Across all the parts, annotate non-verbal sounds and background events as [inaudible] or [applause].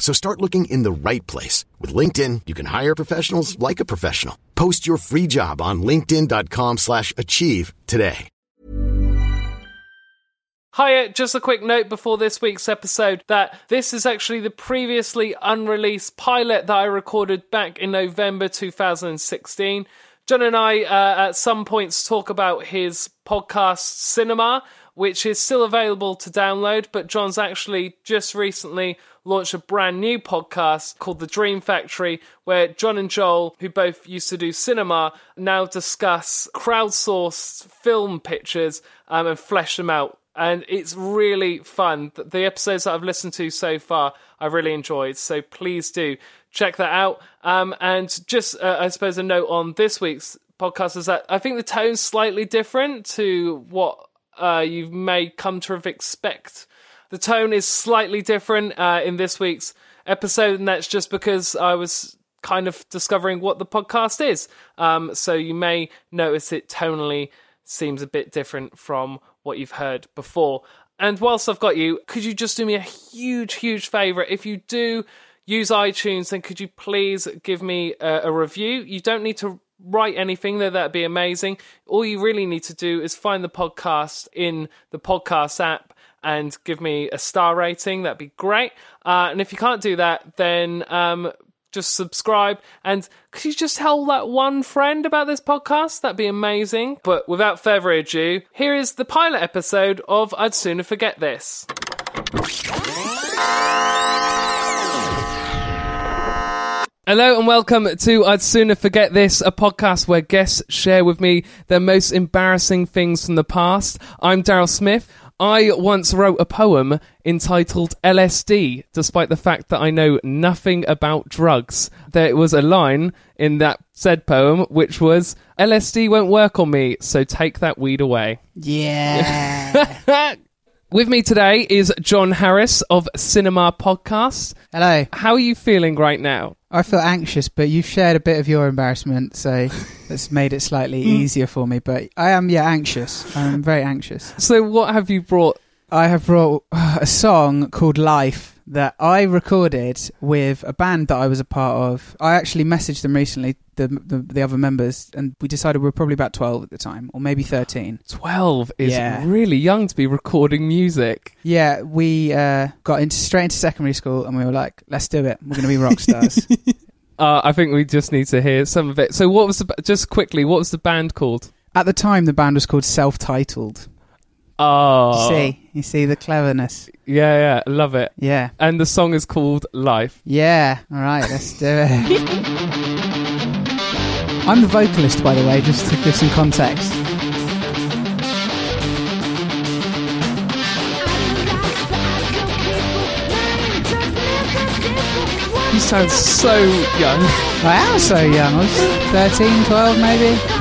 So start looking in the right place. With LinkedIn, you can hire professionals like a professional. Post your free job on linkedin.com slash achieve today. Hiya, just a quick note before this week's episode that this is actually the previously unreleased pilot that I recorded back in November 2016. John and I, uh, at some points, talk about his podcast Cinema, which is still available to download, but John's actually just recently launched a brand new podcast called The Dream Factory, where John and Joel, who both used to do cinema, now discuss crowdsourced film pictures um, and flesh them out and it's really fun. The episodes that I've listened to so far, I've really enjoyed. So please do check that out. Um, and just, uh, I suppose, a note on this week's podcast is that I think the tone's slightly different to what uh, you may come to expect. The tone is slightly different uh, in this week's episode, and that's just because I was kind of discovering what the podcast is. Um, so you may notice it tonally seems a bit different from what you've heard before. And whilst I've got you, could you just do me a huge, huge favour? If you do use iTunes, then could you please give me a, a review? You don't need to write anything there, that'd be amazing. All you really need to do is find the podcast in the podcast app and give me a star rating. That'd be great. Uh, and if you can't do that, then um, just subscribe. And could you just tell that one friend about this podcast? That'd be amazing. But without further ado, here is the pilot episode of I'd Sooner Forget This. Hello and welcome to I'd Sooner Forget This, a podcast where guests share with me their most embarrassing things from the past. I'm Daryl Smith. I once wrote a poem entitled LSD, despite the fact that I know nothing about drugs. There was a line in that said poem which was LSD won't work on me, so take that weed away. Yeah. [laughs] With me today is John Harris of Cinema Podcast. Hello. How are you feeling right now? I feel anxious, but you've shared a bit of your embarrassment, so [laughs] that's made it slightly hmm. easier for me. But I am, yeah, anxious. I'm very anxious. So, what have you brought? I have brought a song called Life that I recorded with a band that I was a part of. I actually messaged them recently, the the, the other members, and we decided we were probably about 12 at the time, or maybe 13. 12 is Yeah. really young to be recording music. Yeah, we uh, got into straight into secondary school, and we were like, let's do it. We're going to be rock stars. [laughs] [laughs] Uh, I think we just need to hear some of it. So, what was the, just quickly, what was the band called? At the time, the band was called Self Titled. Oh, See, you see the cleverness. yeah, yeah, love it. Yeah. And the song is called Life. Yeah, all right, let's do it. I'm the vocalist, by the way, just to give some context. You sound so young. I am so young. I was 13, 12, maybe.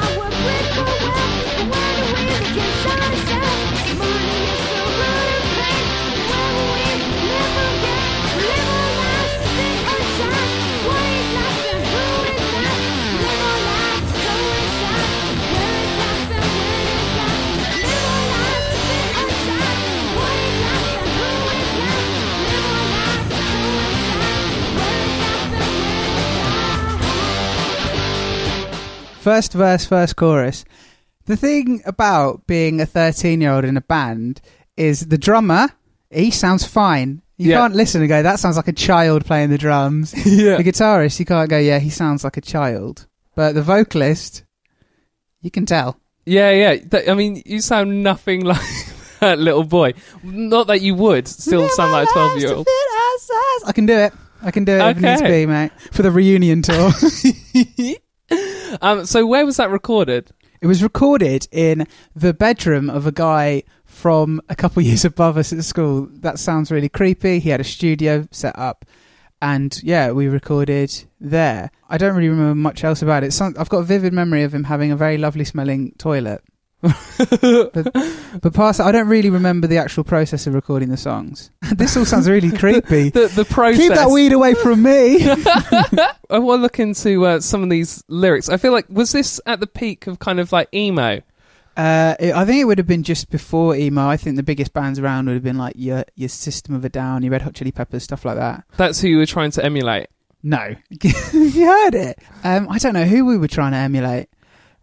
First verse, first chorus. The thing about being a 13 year old in a band is the drummer, he sounds fine. You Yeah. can't listen and go, that sounds like a child playing the drums. [laughs] yeah. The guitarist, you can't go, yeah, he sounds like a child. But the vocalist, you can tell. Yeah, yeah. I mean, you sound nothing [laughs] like that little boy. Not that you would still sound like a 12 year old. I can do it. I can do it if it needs to Okay. be, mate. For the reunion tour. [laughs] Um, so, where was that recorded? it was recorded in the bedroom of a guy from a couple [laughs] years above us at school. That sounds really creepy. He had a studio set up. And yeah, we recorded there. I don't really remember much else about it. Some, I've got a vivid memory of him having a very lovely smelling toilet. But, [laughs] but past that, I don't really remember the actual process of recording the songs. [laughs] this all sounds really [laughs] creepy. The, the process. Keep that weed away from me. I want to look into uh, some of these lyrics. I feel like, was this at the peak of kind of like emo? Uh, it, I think it would have been just before emo. I think the biggest bands around would have been like your your System of a Down, your Red Hot Chili Peppers, stuff like that. That's who you were trying to emulate. No, you heard it. Um, I don't know who we were trying to emulate.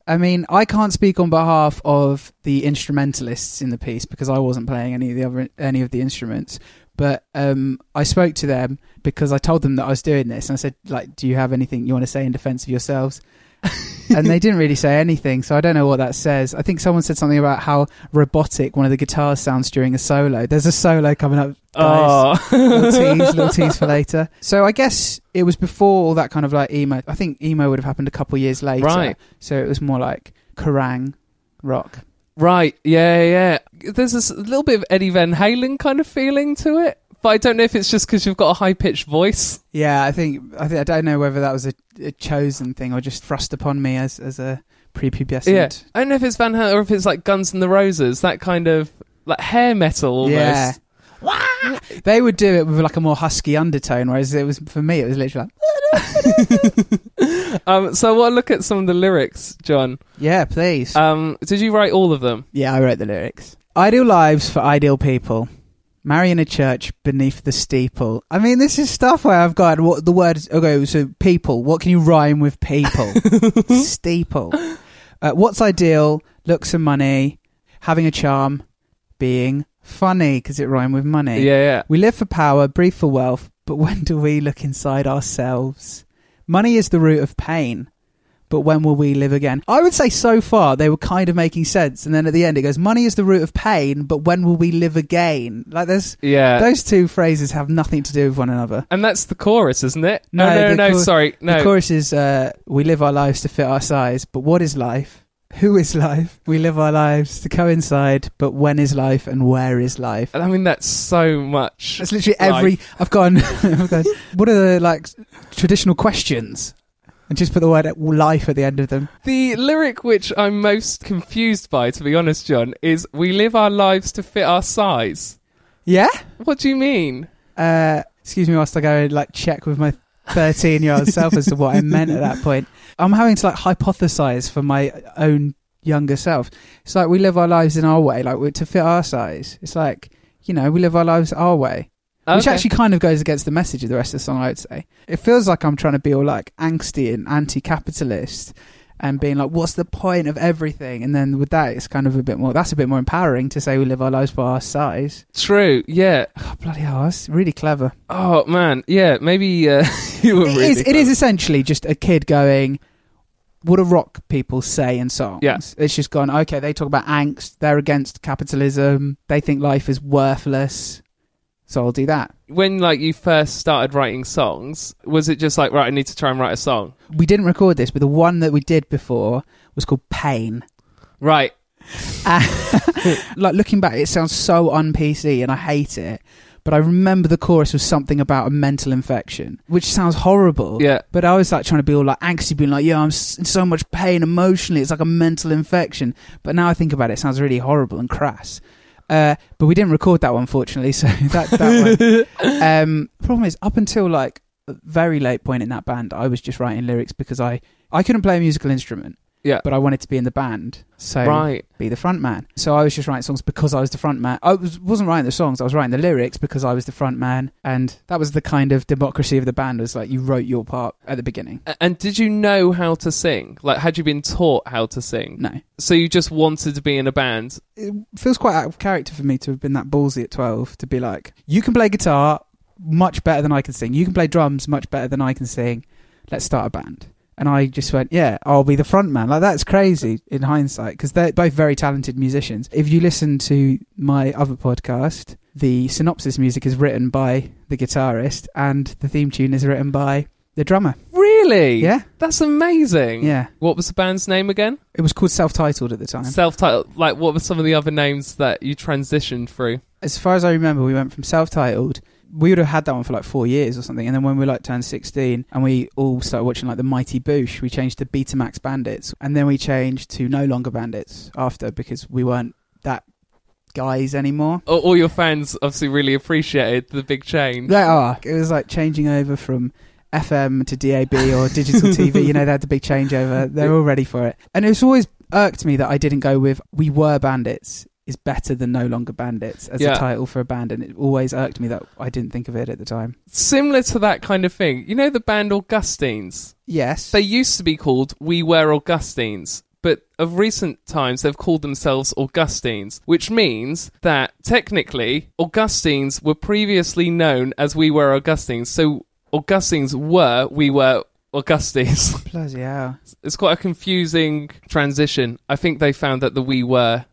I mean, I can't speak on behalf of the instrumentalists in the piece because I wasn't playing any of the other any of the instruments. But um, I spoke to them because I told them that I was doing this, and I said, like, do you have anything you want to say in defence of yourselves? [laughs] [laughs] and they didn't really say anything, so I don't know what that says. I think someone said something about how robotic one of the guitars sounds during a solo. There's a solo coming up, guys Oh. little [laughs] tease, little tease for later. So I guess it was before all that kind of like emo. I think emo would have happened a couple years later. Right. So it was more like Kerrang rock. Right, yeah, yeah. There's this little bit of Eddie Van Halen kind of feeling to it, but I don't know if it's just because you've got a high pitched voice. Yeah, I think I think I don't know whether that was a, a chosen thing or just thrust upon me as as a prepubescent. Yeah, I don't know if it's Van Halen or if it's like Guns N' the Roses, that kind of like hair metal almost. Yeah. They would do it with like a more husky undertone, whereas it was for me it was literally like [laughs] Um, so I want to look at some of the lyrics, John. Yeah, please. Um, did you write all of them? Yeah, I wrote the lyrics. Ideal lives for ideal people. Marry in a church beneath the steeple. I mean, this is stuff where I've got what the word. Okay, so people. What can you rhyme with people? [laughs] Steeple. Uh, what's ideal? Looks and money. Having a charm. Being funny because it rhymes with money. Yeah, yeah. We live for power, breathe for wealth, but when do we look inside ourselves? Money is the root of pain, but when will we live again? I would say so far they were kind of making sense, and then at the end it goes, "Money is the root of pain, but when will we live again?" Like there's Yeah. those two phrases have nothing to do with one another. and that's the chorus, isn't it? No, no, no, no, chor- sorry. No. The chorus is, uh, "We live our lives to fit our size, but what is life?" Who is life? We live our lives to coincide, but when is life and where is life? I mean, that's so much. That's literally life. every. I've gone. [laughs] I've gone. What are the like traditional questions? And just put the word life at the end of them. The lyric which I'm most confused by, to be honest, John, is "We live our lives to fit our size." Yeah. What do you mean? Uh, excuse me, whilst I go and like check with my thirteen-year-old self as to what I meant at that point. I'm having to like hypothesize for my own younger self. It's like we live our lives in our way, like we're to fit our size. It's like you know we live our lives our way. Which actually kind of goes against the message of the rest of the song, I would say. It feels like I'm trying to be all like angsty and anti capitalist and being like, what's the point of everything? And then with that, it's kind of a bit more, that's a bit more empowering to say we live our lives by our size. True. Yeah. Oh, bloody hell, that's really clever. Oh man. Yeah. Maybe uh, [laughs] you were It really. is, it is essentially just a kid going, what do rock people say in songs? Yeah. It's just gone, okay, they talk about angst, they're against capitalism, they think life is worthless. So I'll do that. when like you first started writing songs. Was it just like right? I need to try and write a song. We didn't record this, but the one that we did before was called Pain. Right. [laughs] Uh, [laughs] like looking back, it sounds so un PC, and I hate it. But I remember the chorus was something about a mental infection, which sounds horrible. Yeah. But I was like trying to be all like angsty, being like, "Yeah, I'm s- in so much pain emotionally. It's like a mental infection." But now I think about it, it sounds really horrible and crass. Uh, but we didn't record that one, fortunately. So [laughs] that that one. [laughs] Um, problem is, up until like a very late point in that band, I was just writing lyrics because I I couldn't play a musical instrument, Yeah. but I wanted to be in the band. So right. be the front man. So I was just writing songs because I was the front man. I was, wasn't writing the songs, I was writing the lyrics because I was the front man. And that was the kind of democracy of the band was like you wrote your part at the beginning. A- And did you know how to sing? Like, had you been taught how to sing? No. So you just wanted to be in a band? It feels quite out of character for me to have been that ballsy at 12 to be like, you can play guitar much better than I can sing. You can play drums much better than I can sing. Let's start a band. And I just went, yeah, I'll be the front man. Like, that's crazy in hindsight because they're both very talented musicians. If you listen to my other podcast, the synopsis music is written by the guitarist and the theme tune is written by the drummer. Really? Yeah. That's amazing. Yeah. What was the band's name again? It was called self titled at the time. Self-titled. Like, what were some of the other names that you transitioned through? as far as I remember, we went from self-titled. We would have had that one for like four years or something, and then when we like turned sixteen, and we all started watching like the Mighty Boosh, we changed to Betamax Bandits, and then we changed to No Longer Bandits after because we weren't that guys anymore. All, all your fans obviously really appreciated the big change. They are. It was like changing over from FM to DAB or digital TV. You know, they had the big changeover. They're all ready for it, and it's always irked me that I didn't go with "We Were Bandits." Is better than No Longer Bandits as Yeah. a title for a band, and it always irked me that I didn't think of it at the time. Similar to that kind of thing. You know the band Augustines? Yes, They used to be called We Were Augustines, but of recent times they've called themselves Augustines, which means that technically Augustines were previously known as We Were Augustines. So Augustines were We Were Augustines. [laughs] bloody hell. it's quite a confusing transition. I think they found that the We Were.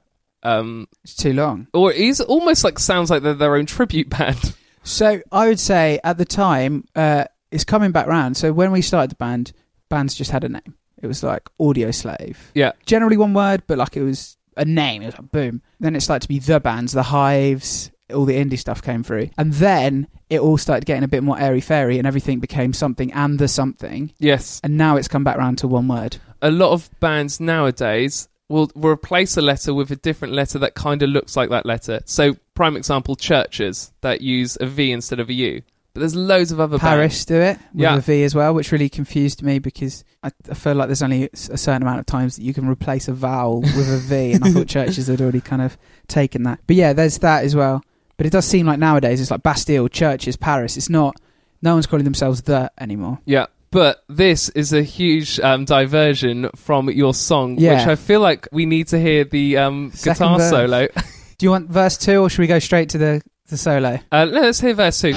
Um, It's too long. or it's almost like sounds like they're their own tribute band. [laughs] So I would say at the time, uh, it's coming back round. So when we started the band, bands just had a name. It was like Audioslave. Yeah. Generally one word, but like it was a name. It was like boom. Then it started to be the bands, the hives, all the indie stuff came through. And then it all started getting a bit more airy fairy and everything became something and the something. Yes. And now it's come back round to one word. a lot of bands nowadays will replace a letter with a different letter that kind of looks like that letter. So, prime example, Chvrches that use a V instead of a U. But there's loads of other PVRIS do it with Yeah. a V as well, which really confused me because I, I feel like there's only a certain amount of times that you can replace a vowel with a V, and I thought [laughs] Chvrches had already kind of taken that. But yeah, there's that as well. But it does seem like nowadays it's like Bastille, Chvrches, PVRIS. It's not. No one's calling themselves the anymore. Yeah. But this is a huge um, diversion from your song, Yeah. which I feel like we need to hear the um, Second guitar verse. solo. [laughs] Do you want verse two, or should we go straight to the the solo? Uh, let's hear verse two.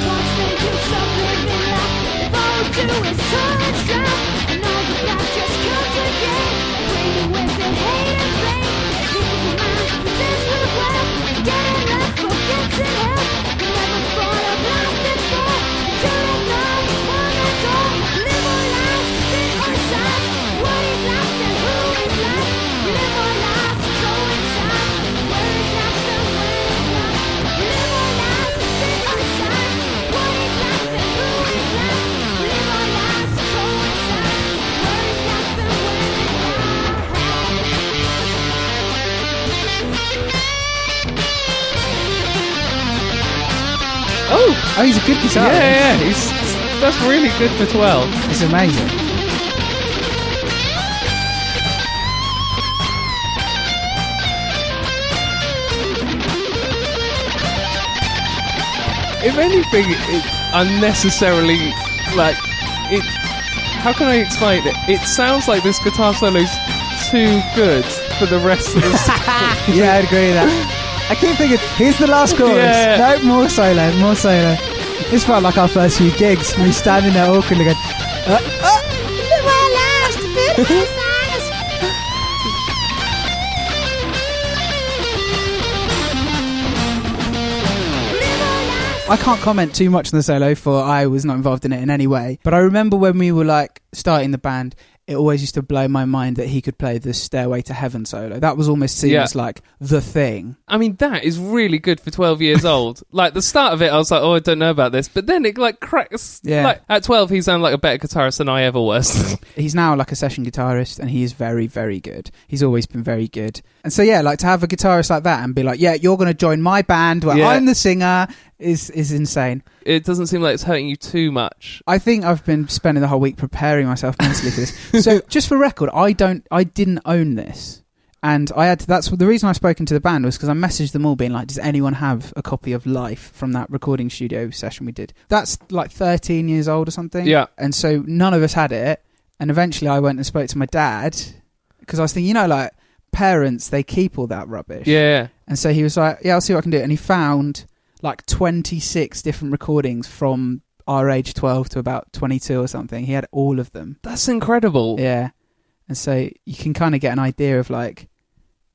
Oh, he's a good yeah, guitarist. yeah, he's, that's really good for 12. It's amazing. if anything, it's unnecessarily like it. How can I explain it? It sounds like this guitar solo's too good for the rest of the [laughs] yeah, I'd agree with that. I keep thinking, here's the last chorus. Yeah. No, more solo, more solo. This felt like our first few gigs. We standing there awkwardly going, uh, uh, I can't comment too much on the solo for I was not involved in it in any way. But I remember when we were like starting the band, it always used to blow my mind that he could play the Stairway to Heaven solo. That was almost seen Yeah. as like the thing. I mean, that is really good for 12 years [laughs] old. like, the start of it, I was like, oh, I don't know about this. But then it, like, cracks. Yeah. Like, at 12, he sounded like a better guitarist than I ever was. [laughs] He's now like a session guitarist and he is very, very good. He's always been very good. And so yeah, like to have a guitarist like that and be like, yeah, you're going to join my band where Yeah. I'm the singer is is insane. it doesn't seem like it's hurting you too much. I think I've been spending the whole week preparing myself mentally for this. [laughs] so just for record, I don't, I didn't own this, and I had. To, that's the reason I've spoken to the band was because I messaged them all, being like, "Does anyone have a copy of Life from that recording studio session we did?" That's like 13 years old or something. Yeah. and so none of us had it. And eventually, I went and spoke to my dad because I was thinking, you know, like parents, they keep all that rubbish. Yeah. And so he was like, "Yeah, I'll see what I can do." And he found like 26 different recordings from our age 12 to about 22 or something. He had all of them. That's incredible. Yeah. And so you can kind of get an idea of like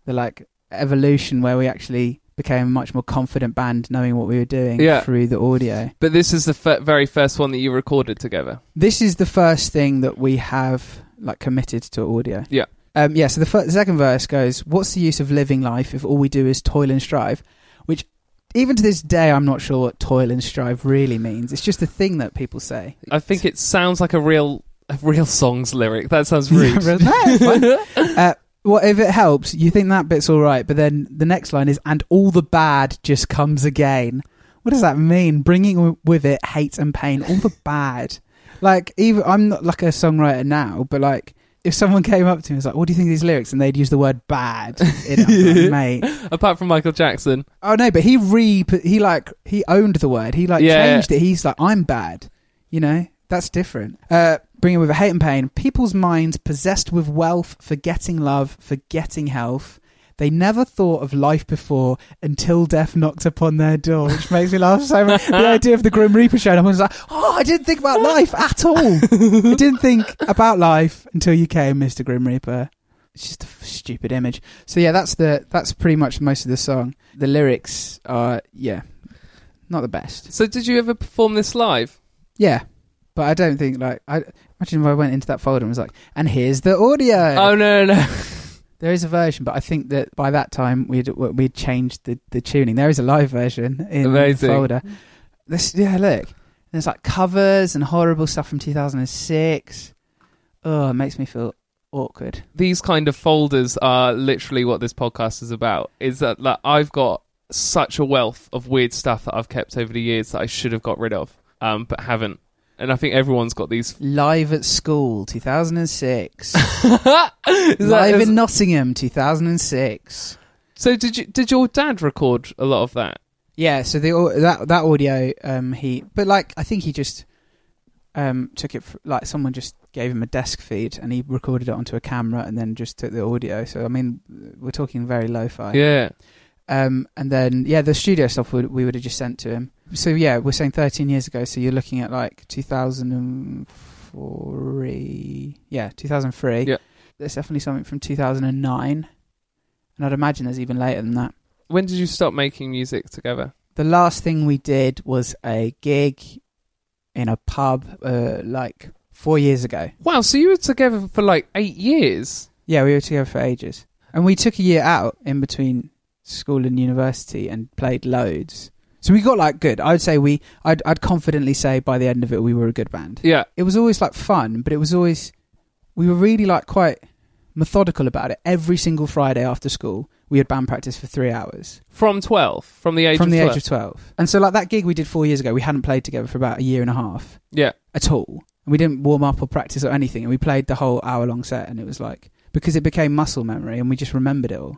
the like evolution where we actually became a much more confident band knowing what we were doing Yeah. through the audio. But this is the f- very first one that you recorded together. This is the first thing that we have like committed to audio. Yeah. Um, yeah, so the, fir- the second verse goes, What's the use of living life if all we do is toil and strive? Which, even to this day, I'm not sure what toil and strive really means. It's just a thing that people say. I think it sounds like a real a real song's lyric. That sounds rude. No, [laughs] uh, well, if it helps, you think that bit's all right, but then the next line is, and all the bad just comes again. What does that mean? Bringing w- with it hate and pain, all the bad. Like, even I'm not like a songwriter now, but like, if someone came up to me and was like, "What do you think of these lyrics?" and they'd use the word "bad," in it, like, [laughs] mate. Apart from Michael Jackson. Oh no, but he re he like he owned the word. He like Yeah. changed it. He's like, I'm bad. You know, that's different. Uh, bringing with a hate and pain. People's minds possessed with wealth, forgetting love, forgetting health. They never thought of life before until death knocked upon their door, which makes me laugh so much. The [laughs] idea of the Grim Reaper show, and I was like, "Oh, I didn't think about [laughs] life at all. I didn't think about life until you came, Mister Grim Reaper." It's just a f- stupid image. So yeah, that's the that's pretty much most of the song. The lyrics are yeah, not the best. So did you ever perform this live? Yeah, but I don't think like I imagine if I went into that folder and was like, and here's the audio. Oh no no. There is a version, but I think that by that time we'd we'd changed the, the tuning. There is a live version in Amazing. the folder. This yeah, look. There's like covers and horrible stuff from 2006. Oh, it makes me feel awkward. These kind of folders are literally what this podcast is about. Is that like I've got such a wealth of weird stuff that I've kept over the years that I should have got rid of, um, but haven't. And I think everyone's got these. Live at School 2006. [laughs] Live in Nottingham 2006. so did you? Did your dad record a lot of that? Yeah, so the that that audio um he but like I think he just um took it fr like someone just gave him a desk feed and he recorded it onto a camera and then just took the audio. So I mean we're talking very lo-fi. Yeah. Um and then yeah, the studio stuff would, we would have just sent to him. So yeah, we're saying 13 years ago, so you're looking at like 2003. Yeah, 2003. Yeah. There's definitely something from 2009. And I'd imagine there's even later than that. When did you stop making music together? the last thing we did was a gig in a pub uh, like four years ago. Wow. So you were together for like eight years. Yeah, we were together for ages. And we took a year out in between school and university and played loads. So we got like good. I would say we I'd I'd confidently say by the end of it we were a good band. Yeah. It was always like fun, but it was always we were really like quite methodical about it. Every single Friday after school, we had band practice for 3 hours. From twelve. From the age from of the 12. age of 12. And so like that gig we did 4 years ago, we hadn't played together for about a year and a half. Yeah. at all. And we didn't warm up or practice or anything. And we played the whole hour long set, and it was like because it became muscle memory, and we just remembered it all.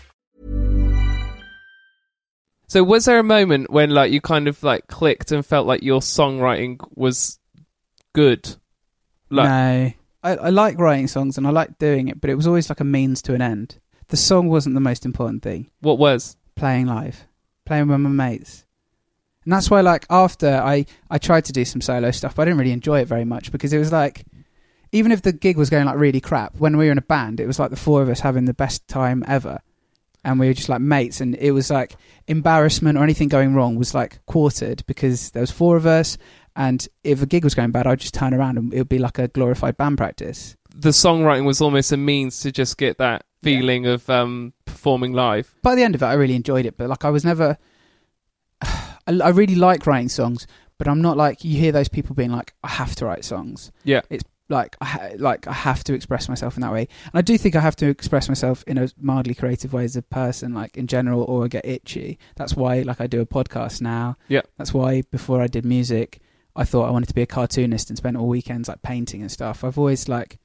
So was there a moment when like you kind of like clicked and felt like your songwriting was good? Like no, I, I like writing songs and I like doing it, but it was always like a means to an end. The song wasn't the most important thing. what was? Playing live, playing with my mates, and that's why, like, after I I tried to do some solo stuff, but I didn't really enjoy it very much because it was like, even if the gig was going like really crap, when we were in a band, it was like the four of us having the best time ever, and we were just like mates, and it was like embarrassment or anything going wrong was like quartered because there was four of us. And if a gig was going bad, I'd just turn around and it would be like a glorified band practice. The songwriting was almost a means to just get that feeling of um, performing live. By the end of it, I really enjoyed it, but like I was never. [sighs] I, I really like writing songs, but I'm not like you hear those people being like, I have to write songs. Yeah. It's like I ha- like I have to express myself in that way, and I do think I have to express myself in a mildly creative way as a person, like in general, or I get itchy. That's why like I do a podcast now. Yeah. That's why before I did music, I thought I wanted to be a cartoonist and spent all weekends like painting and stuff. I've always like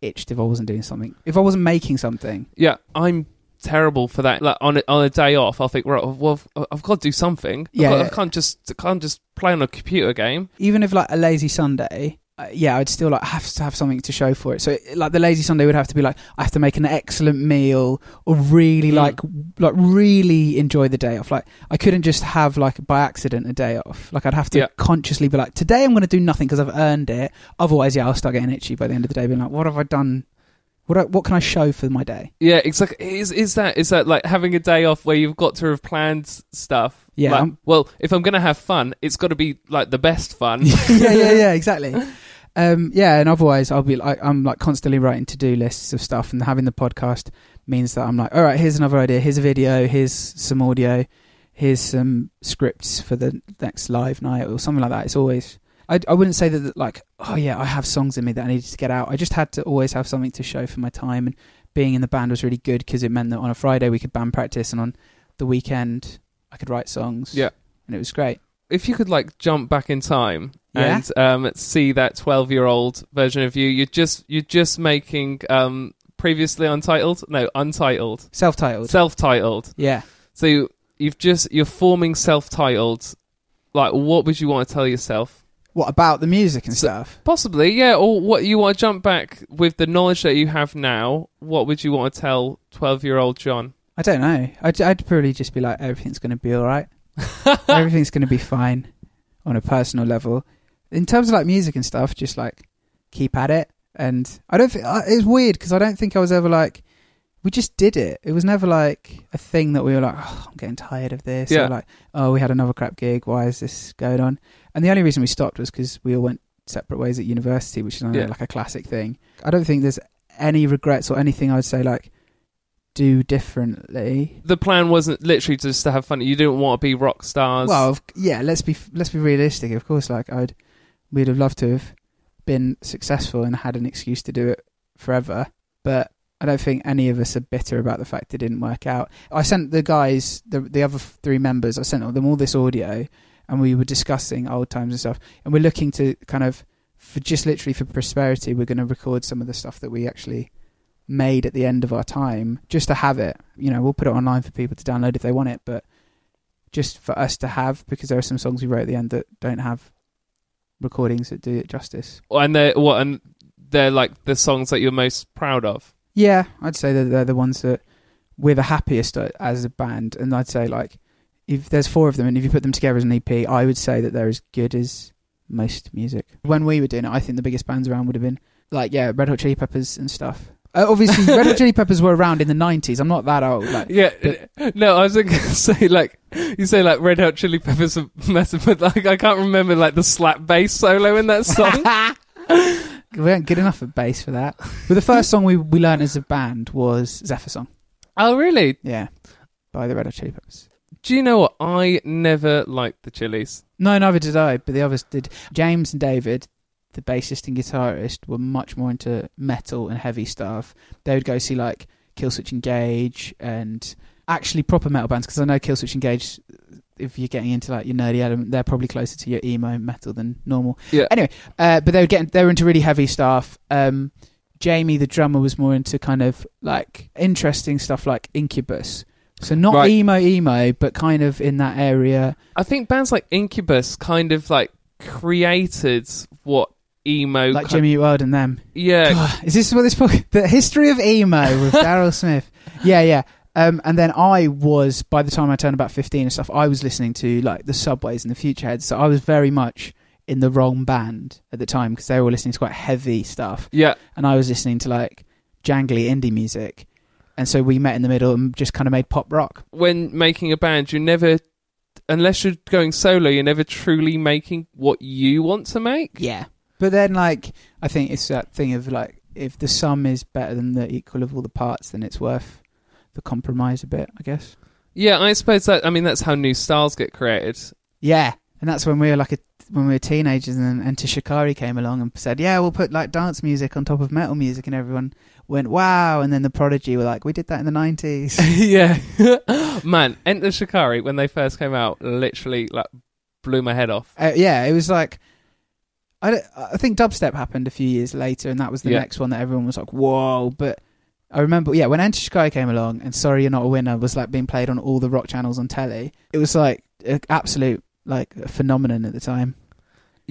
itched if I wasn't doing something, if I wasn't making something. Yeah, I'm terrible for that. Like on a, on a day off, I'll think, right, well, I've, I've got to do something. I've Yeah. got- I can't just I can't just play on a computer game. even if like a lazy Sunday, uh, yeah, I'd still like have to have something to show for it. So like the lazy Sunday would have to be like I have to make an excellent meal or really Mm. like like really enjoy the day off. Like I couldn't just have like by accident a day off. Like I'd have to Yeah. consciously be like today I'm going to do nothing because I've earned it. Otherwise, yeah, I'll start getting itchy by the end of the day, being like, what have I done? What I, what can I show for my day? Yeah, exactly. Is is that is that like having a day off where you've got to have planned stuff? Yeah, Like, well, if I'm gonna have fun, it's got to be like the best fun. [laughs] yeah, yeah, yeah, [laughs] exactly. Um, yeah, and otherwise I'll be like I'm like constantly writing to do lists of stuff, and having the podcast means that I'm like, all right, here's another idea, here's a video, here's some audio, here's some scripts for the next live night or something like that. It's always I, I wouldn't say that, like oh yeah I have songs in me that I needed to get out. I just had to always have something to show for my time, and being in the band was really good because it meant that on a Friday we could band practice, and on the weekend I could write songs. Yeah. and it was great. if you could like jump back in time Yeah? and um, see that 12 year old version of you you're just you're just making um, previously untitled no untitled Self-titled. self-titled yeah. so you, you've just you're forming self-titled like what would you want to tell yourself What about the music and So- stuff? possibly yeah or what you want to jump back with the knowledge that you have now what would you want to tell 12 year old john I don't know. I'd, I'd probably just be like, everything's going to be all right. [laughs] everything's going to be fine on a personal level. In terms of like music and stuff, just like keep at it. And I don't think it's weird because I don't think I was ever like, we just did it. It was never like a thing that we were like, oh, I'm getting tired of this. Yeah. Or like, oh, we had another crap gig. Why is this going on? And the only reason we stopped was because we all went separate ways at university, which is know, Yeah. like a classic thing. I don't think there's any regrets or anything I'd say like do differently. the plan wasn't literally just to have fun you didn't want to be rock stars Well, yeah, let's be let's be realistic. Of course, like I'd we'd have loved to have been successful and had an excuse to do it forever, but I don't think any of us are bitter about the fact it didn't work out. I sent the guys, the the other three members, I sent them all this audio, and we were discussing old times and stuff, and we're looking to kind of for just literally for prosperity, we're going to record some of the stuff that we actually made at the end of our time just to have it. You know, we'll put it online for people to download if they want it, but just for us to have because there are some songs we wrote at the end that don't have recordings that do it justice. and they're what and they're like the songs that you're most proud of Yeah, I'd say that they're the ones that we're the happiest uh, as a band, and I'd say like if there's four of them, and if you put them together as an EP, I would say that they're as good as most music. When we were doing it, I think the biggest bands around would have been like yeah, Red Hot Chili Peppers and stuff. Uh, obviously, Red Hot Chili Peppers were around in the '90s. I'm not that old. Like, Yeah, no, I was going [laughs] to say like you say like Red Hot Chili Peppers are [laughs] massive, but like I can't remember like the slap bass solo in that song. [laughs] we weren't good enough at bass for that. But the first song we we learned as a band was Zephyr Song. oh, really? Yeah, by the Red Hot Chili Peppers. Do you know what? I never liked the Chili's. No, neither did I, but the others did. James and David, the bassist and guitarist, were much more into metal and heavy stuff. They would go see like Killswitch Engage and actually proper metal bands because I know Killswitch Engage. If you're getting into like your nerdy element, they're probably closer to your emo metal than normal. Yeah. Anyway, uh, but they were getting they were into really heavy stuff. Um, Jamie, the drummer, was more into kind of like interesting stuff like Incubus. So not Right. emo emo, but kind of in that area. I think bands like Incubus kind of like created what emo like Jimmy World and them. Yeah, God, is this what this book? The history of emo with [laughs] Daryl Smith. Yeah, yeah. Um, and then I was by the time I turned about fifteen and stuff, I was listening to like the Subways and the Futureheads. So I was very much in the wrong band at the time because they were listening to quite heavy stuff, yeah. and I was listening to like jangly indie music. And so we met in the middle and just kind of made pop rock. When making a band, you never, unless you're going solo, you're never truly making what you want to make. Yeah. But then, like, I think it's that thing of like, if the sum is better than the equal of all the parts, then it's worth the compromise a bit, I guess. Yeah, I suppose that. I mean, that's how new styles get created. Yeah, and that's when we were like a when we were teenagers, and then Enter Shikari came along and said, "Yeah, we'll put like dance music on top of metal music," and everyone went, "Wow!" And then the Prodigy were like, "We did that in the '90s." [laughs] yeah, [laughs] man. Enter Shikari when they first came out, literally like blew my head off. uh, yeah, it was like. I, I think dubstep happened a few years later, and that was the Yeah. next one that everyone was like, "Whoa!" But I remember, yeah, when Enter Shikari came along, and "Sorry You're Not a Winner" was like being played on all the rock channels on telly. It was like an absolute like phenomenon at the time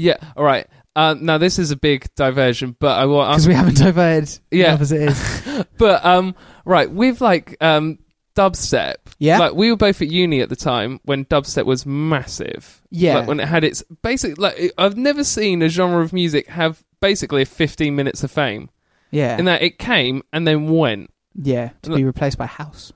Yeah. All right. Uh, now this is a big diversion, but I want. because we haven't diverted Yeah. enough as it is. [laughs] But um, right with like um dubstep. Yeah. Like we were both at uni at the time when dubstep was massive. Yeah. Like when it had its basic. Like it- I've never seen a genre of music have basically 15 minutes of fame. Yeah, In that it came and then went. yeah, to be replaced by house.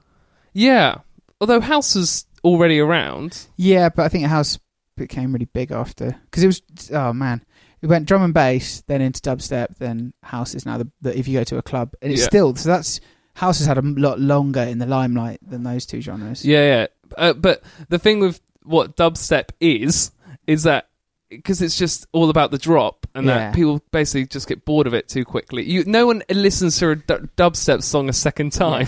Yeah. Although house was already around. Yeah, but I think house became really big after because it was oh man, it went drum and bass, then into dubstep, then house is now the, the if you go to a club and it's Yeah. still so that's house has had a lot longer in the limelight than those two genres. Yeah, yeah. Uh, but the thing with what dubstep is, is that because it's just all about the drop, and Yeah. that people basically just get bored of it too quickly. You, no one listens to a dubstep song a second time.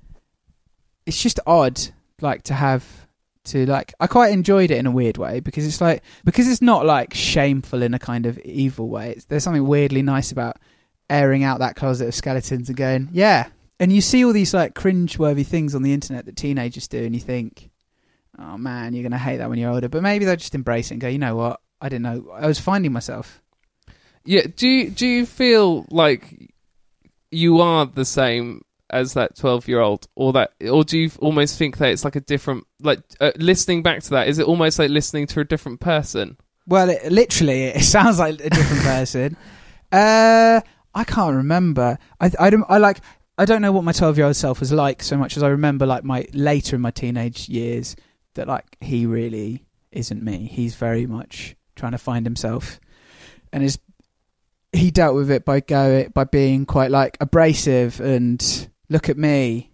it's just odd like to have to like I quite enjoyed it in a weird way because it's like because it's not like shameful in a kind of evil way. It's, there's something weirdly nice about airing out that closet of skeletons and going, yeah. And you see all these like cringe-worthy things on the internet that teenagers do, and you think, oh man, you're gonna hate that when you're older. But maybe they'll just embrace it and go, you know what? I didn't know. I was finding myself. yeah. Do you, do you feel like you are the same as that twelve year old, or that, or do you almost think that it's like a different, like uh, listening back to that? Is it almost like listening to a different person? Well, it, literally, it [laughs] sounds like a different person. [laughs] Uh, I can't remember. I, I don't. I like. I don't know what my twelve-year-old self was like so much as I remember, like my later in my teenage years, that like he really isn't me. He's very much trying to find himself, and is he dealt with it by go by being quite like abrasive and look at me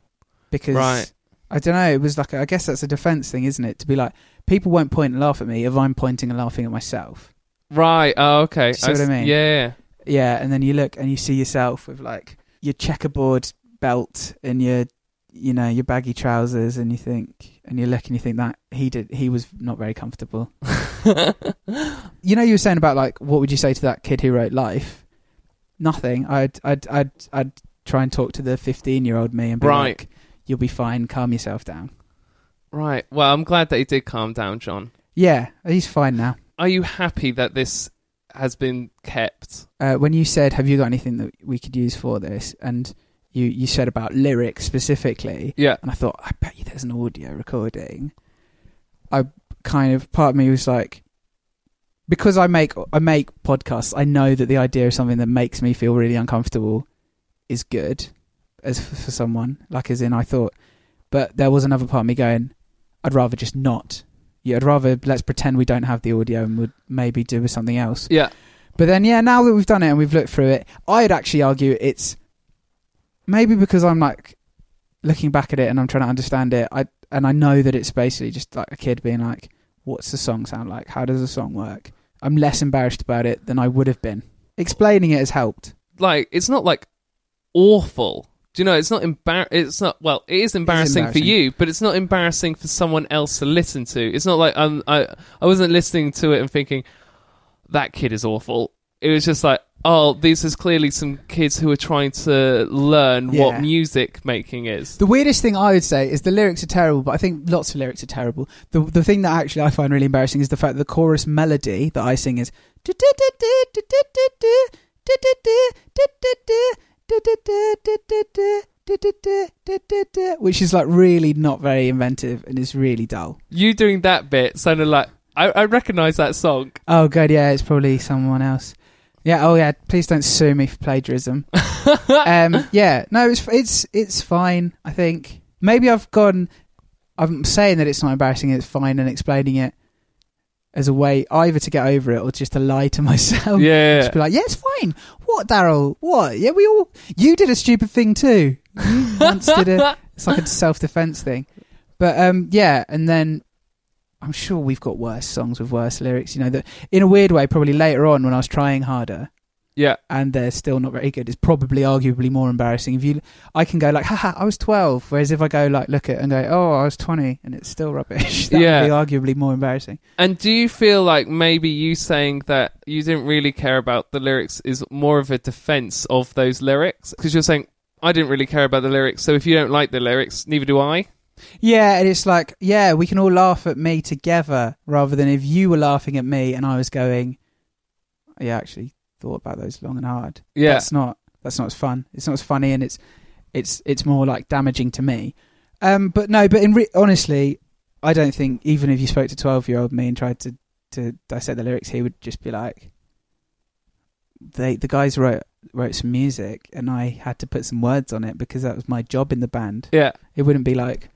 because Right. I don't know. It was like I guess that's a defense thing, isn't it? To be like people won't point and laugh at me if I'm pointing and laughing at myself. Right. Oh, okay. See what I mean? Yeah. yeah. Yeah, and then you look and you see yourself with like your checkerboard belt and your you know your baggy trousers, and you think and you look and you think that he did he was not very comfortable. [laughs] you know, you were saying about like what would you say to that kid who wrote Life? Nothing. I'd I'd I'd I'd try and talk to the fifteen year old me and be Right. like, "You'll be fine. Calm yourself down." Right. Well, I'm glad that he did calm down, John. Yeah, he's fine now. Are you happy that this has been kept? uh, when you said, "Have you got anything that we could use for this?" and you you said about lyrics specifically, Yeah. and I thought, I bet you there's an audio recording. I kind of part of me was like, because I make I make podcasts, I know that the idea of something that makes me feel really uncomfortable is good, as for someone like as in I thought, but there was another part of me going, I'd rather just not. Yeah, I'd rather let's pretend we don't have the audio and would maybe do with something else. Yeah. But then, yeah, now that we've done it and we've looked through it, I'd actually argue it's maybe because I'm like looking back at it and I'm trying to understand it, I and I know that it's basically just like a kid being like, "What's the song sound like? How does the song work?" I'm less embarrassed about it than I would have been. Explaining it has helped. like it's not like awful. Do you know? It's not embar- It's not. Well, it is embarrassing, for you, but it's not embarrassing for someone else to listen to. It's not like um, I I wasn't listening to it and thinking that kid is awful. It was just like, oh, these is clearly some kids who are trying to learn Yeah. what music making is. The weirdest thing I would say is the lyrics are terrible, but I think lots of lyrics are terrible. The the thing that actually I find really embarrassing is the fact that the chorus melody that I sing is which is like really not very inventive and is really dull. You doing that bit sounded like I, I recognize that song. Oh god, yeah, it's probably someone else. Yeah, oh yeah, please don't sue me for plagiarism. um, yeah, no, it's it's it's fine. I think maybe I've gone. I'm saying that it's not embarrassing. It's fine, and explaining it as a way either to get over it or just to lie to [laughs] myself. Yeah. just be like, yeah, it's fine. What, Daryl? What? Yeah, we all. You did a stupid thing too. You [laughs] once did a. It's like a self defense thing. But um, yeah, and then I'm sure we've got worse songs with worse lyrics. You know that in a weird way, probably later on when I was trying harder Yeah. and they're still not very good, it's probably arguably more embarrassing. If you, I can go like, haha, I was 12. Whereas if I go like, look at it and go, oh, I was 20, and it's still rubbish, [laughs] that Yeah. would be arguably more embarrassing. And do you feel like maybe you saying that you didn't really care about the lyrics is more of a defense of those lyrics? Because you're saying, I didn't really care about the lyrics, so if you don't like the lyrics, neither do I. Yeah, and it's like, yeah, we can all laugh at me together rather than if you were laughing at me and I was going, yeah, actually thought about those long and hard. Yeah. That's not that's not as fun. It's not as funny and it's it's it's more like damaging to me. Um but no, but in re- honestly, I don't think even if you spoke to 12-year-old me and tried to to dissect the lyrics, he would just be like they the guys wrote wrote some music and I had to put some words on it because that was my job in the band. Yeah. It wouldn't be like,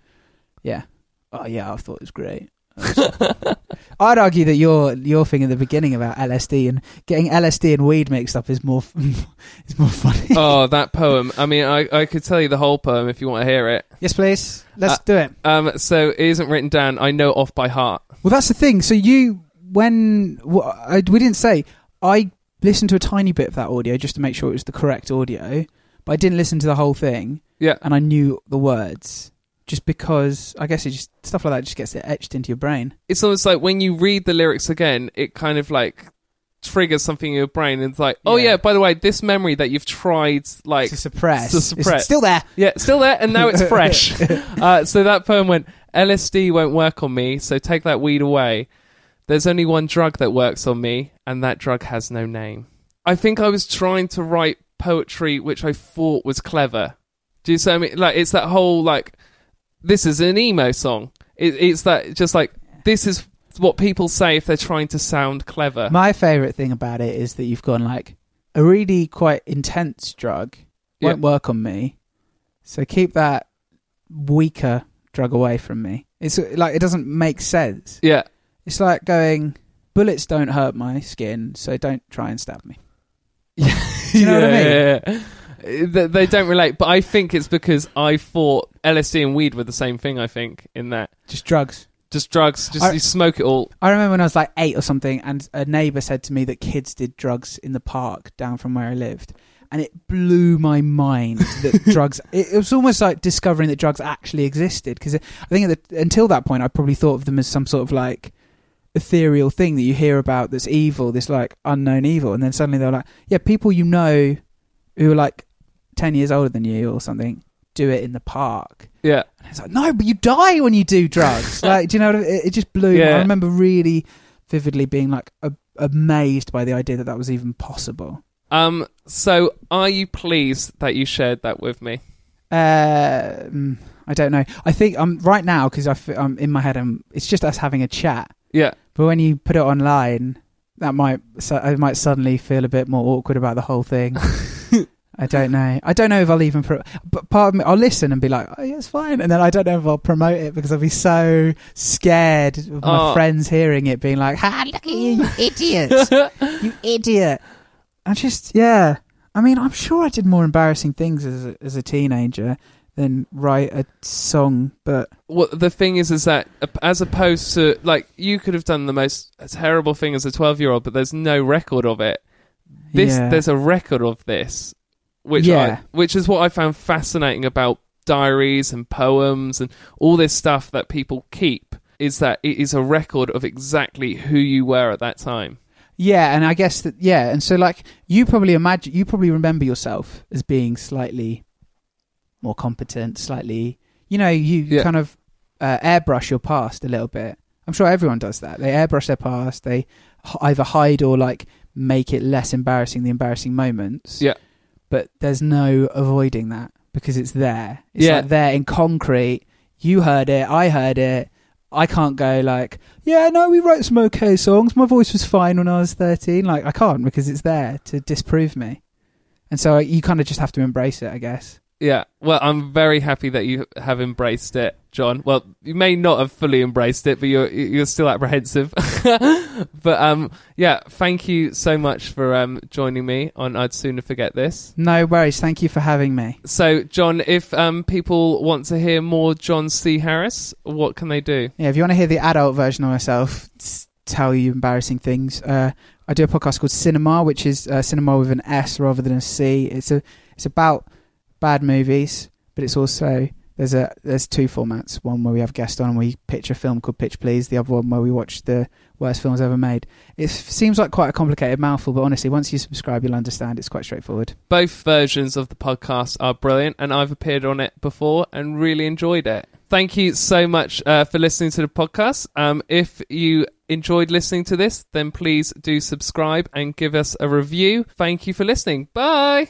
yeah, oh yeah, I thought it was great. [laughs] I'd argue that your your thing at the beginning about LSD and getting LSD and weed mixed up is more [laughs] is more funny. [laughs] oh, that poem. I mean, I, I could tell you the whole poem if you want to hear it. Yes, please. Let's Uh, do it. Um, so it isn't written down. I know off by heart. Well, that's the thing. So you, when we didn't say, I listened to a tiny bit of that audio just to make sure it was the correct audio, but I didn't listen to the whole thing, Yeah. and I knew the words just because I guess it just stuff like that just gets it etched into your brain. It's almost like when you read the lyrics again, it kind of like triggers something in your brain. And it's like, oh Yeah. yeah, by the way, this memory that you've tried like to suppress, to It's suppress. still there. Yeah, still there, and now it's [laughs] fresh. uh, so that poem went, LSD won't work on me, so take that weed away. There's only one drug that works on me, and that drug has no name. I think I was trying to write poetry which I thought was clever. Do you see what I mean? Like, it's that whole, like, this is an emo song. It, it's that, just like, this is what people say if they're trying to sound clever. My favourite thing about it is that you've gone like a really quite intense drug won't Yeah. work on me, so keep that weaker drug away from me. It's like it doesn't make sense. yeah. It's like going bullets don't hurt my skin, so don't try and stab me. [laughs] Do you know what I mean? mean? They, they don't relate, but I think it's because I thought LSD and weed were the same thing. I think in that Just drugs. just drugs, just I- you smoke it all. I remember when I was like eight or something, and a neighbour said to me that kids did drugs in the park down from where I lived, and it blew my mind that [laughs] drugs. It, it was almost like discovering that drugs actually existed because I think at the, until that point I probably thought of them as some sort of like ethereal thing that you hear about that's evil, this like unknown evil, and then suddenly they're like, yeah, people you know who are like ten years older than you or something do it in the park. Yeah, And it's like, no, but you die when you do drugs. [laughs] like, do you know what I mean? It, it just blew. Yeah. I remember really vividly being like a, amazed by the idea that that was even possible. Um. So, are you pleased that you shared that with me? Mm, I don't know. I think I'm right now because I'm in my head. I'm, it's just us having a chat. Yeah. But when you put it online, that might so I might suddenly feel a bit more awkward about the whole thing. [laughs] I don't know. I don't know if I'll even. Pro- but part of me, I'll listen and be like, "Oh, yeah, it's fine," and then I don't know if I'll promote it because I'll be so scared of my Oh. friends hearing it, being like, "Ha, look at you, you [laughs] idiot, you idiot." I just, yeah. I mean, I'm sure I did more embarrassing things as a, as a teenager than write a song. But What the thing is, is that as opposed to like you could have done the most terrible thing as a twelve-year-old, but there's no record of it. This Yeah. there's a record of this, which Yeah. I, which is what I found fascinating about diaries and poems and all this stuff that people keep. Is that it is a record of exactly who you were at that time. yeah, and I guess that yeah, and so like you probably imagine, you probably remember yourself as being slightly more competent, slightly, you know, you Yeah. kind of uh, airbrush your past a little bit. I'm sure everyone does that. They airbrush their past. They h- either hide or like make it less embarrassing. The embarrassing moments. Yeah. But there's no avoiding that because it's there. It's Yeah. like there in concrete. You heard it. I heard it. I can't go like, yeah, no, we wrote some okay songs. My voice was fine when I was 13. Like, I can't because it's there to disprove me. And so you kind of just have to embrace it, I guess. Yeah, well, I'm very happy that you have embraced it, John. Well, you may not have fully embraced it, but you're you're still apprehensive. [laughs] but um, yeah, thank you so much for um joining me on I'd sooner forget this. No worries. Thank you for having me. So, John, if um people want to hear more John C. Harris, what can they do? Yeah, if you want to hear the adult version of myself tell you embarrassing things, uh, I do a podcast called Sinema, which is uh, cinema with an S rather than a C. It's a it's about bad movies, but it's also there's a there's two formats. One where we have a guest on and we pitch a film called Pitch Please. The other one where we watch the worst films ever made. It seems like quite a complicated mouthful, but honestly, once you subscribe, you'll understand. It's quite straightforward. Both versions of the podcast are brilliant, and I've appeared on it before and really enjoyed it. Thank you so much uh, for listening to the podcast. Um, if you enjoyed listening to this, then please do subscribe and give us a review. Thank you for listening. Bye.